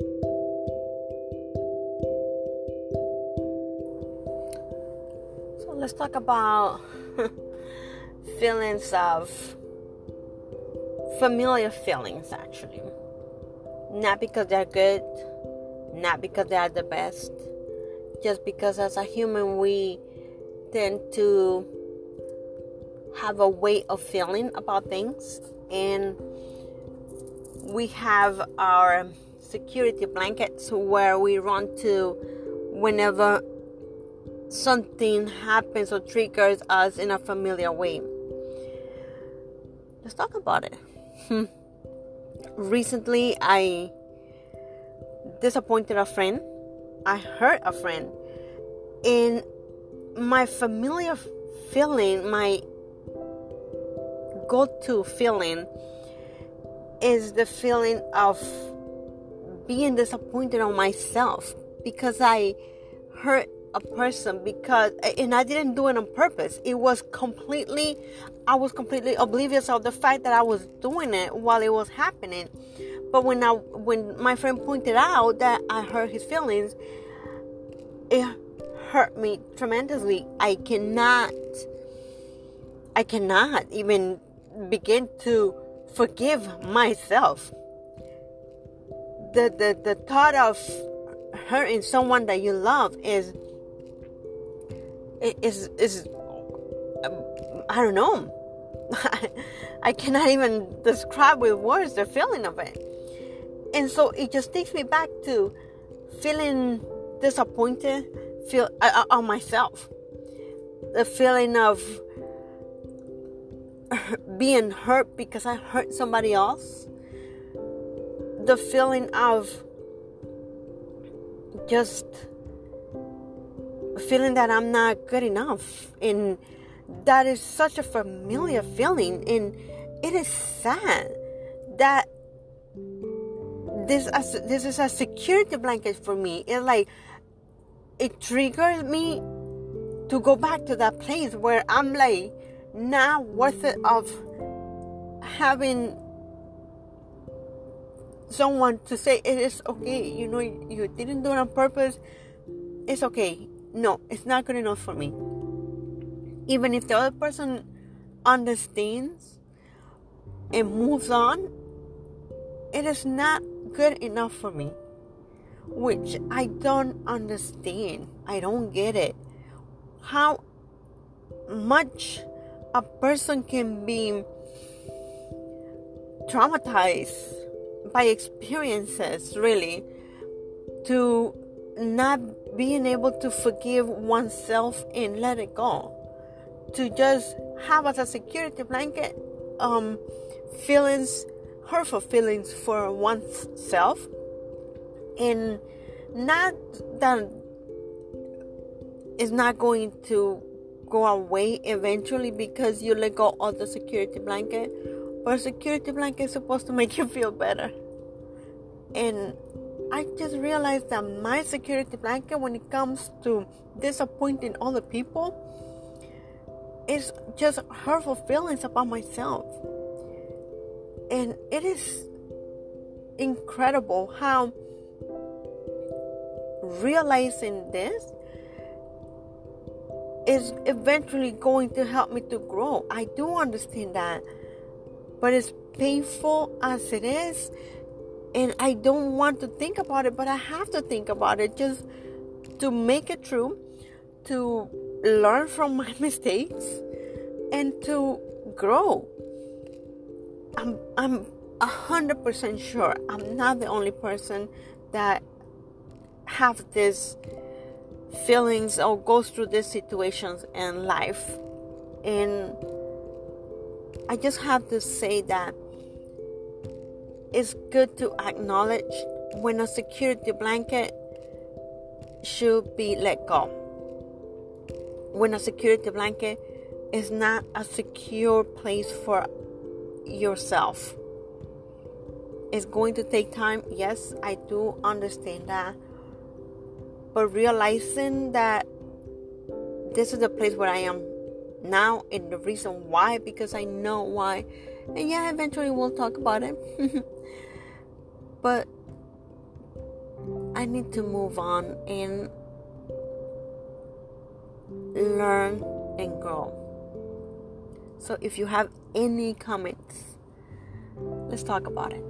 So let's talk about feelings of familiar feelings actually. Not because they're good, not because they are the best, just because as a human we tend to have a way of feeling about things and we have our security blankets where we run to whenever something happens or triggers us in a familiar way. Let's talk about it. Hmm. Recently, I disappointed a friend. I hurt a friend. And my familiar feeling, my go to feeling, is the feeling of being disappointed on myself because I hurt a person because and I didn't do it on purpose. It was completely I was completely oblivious of the fact that I was doing it while it was happening. But when I when my friend pointed out that I hurt his feelings, it hurt me tremendously. I cannot I cannot even begin to forgive myself. The the, the thought of hurting someone that you love is is is I don't know. I cannot even describe with words the feeling of it. And so it just takes me back to feeling disappointed, feel uh, uh on myself. The feeling of being hurt because I hurt somebody else. The feeling of just feeling that I'm not good enough. And that is such a familiar feeling. And it is sad that this, this is a security blanket for me. It's like, it triggers me to go back to that place where I'm like not worth it of having someone to say it is okay you know you didn't do it on purpose it's okay no, it's not good enough for me. Even if the other person understands and moves on, it is not good enough for me. Which I don't understand. I don't get it. How much a person can be traumatized by experiences, really, to not being able to forgive oneself and let it go. To just have as a security blanket um, feelings, hurtful feelings for oneself, and not that it's not going to go away eventually because you let go of the security blanket. But a security blanket is supposed to make you feel better. And I just realized that my security blanket when it comes to disappointing other people is just hurtful feelings about myself. And it is incredible how realizing this is eventually going to help me to grow. I do understand that. But as painful as it is, and I don't want to think about it, but I have to think about it just to make it true, to learn from my mistakes, and to grow. I'm I'm a hundred percent sure I'm not the only person that have these feelings or goes through these situations in life, and I just have to say that it's good to acknowledge when a security blanket should be let go. When a security blanket is not a secure place for yourself. It's going to take time. Yes, I do understand that. But realizing that this is the place where I am now and the reason why, because I know why. And yeah, eventually we'll talk about it. But I need to move on and learn and grow. So if you have any comments, let's talk about it.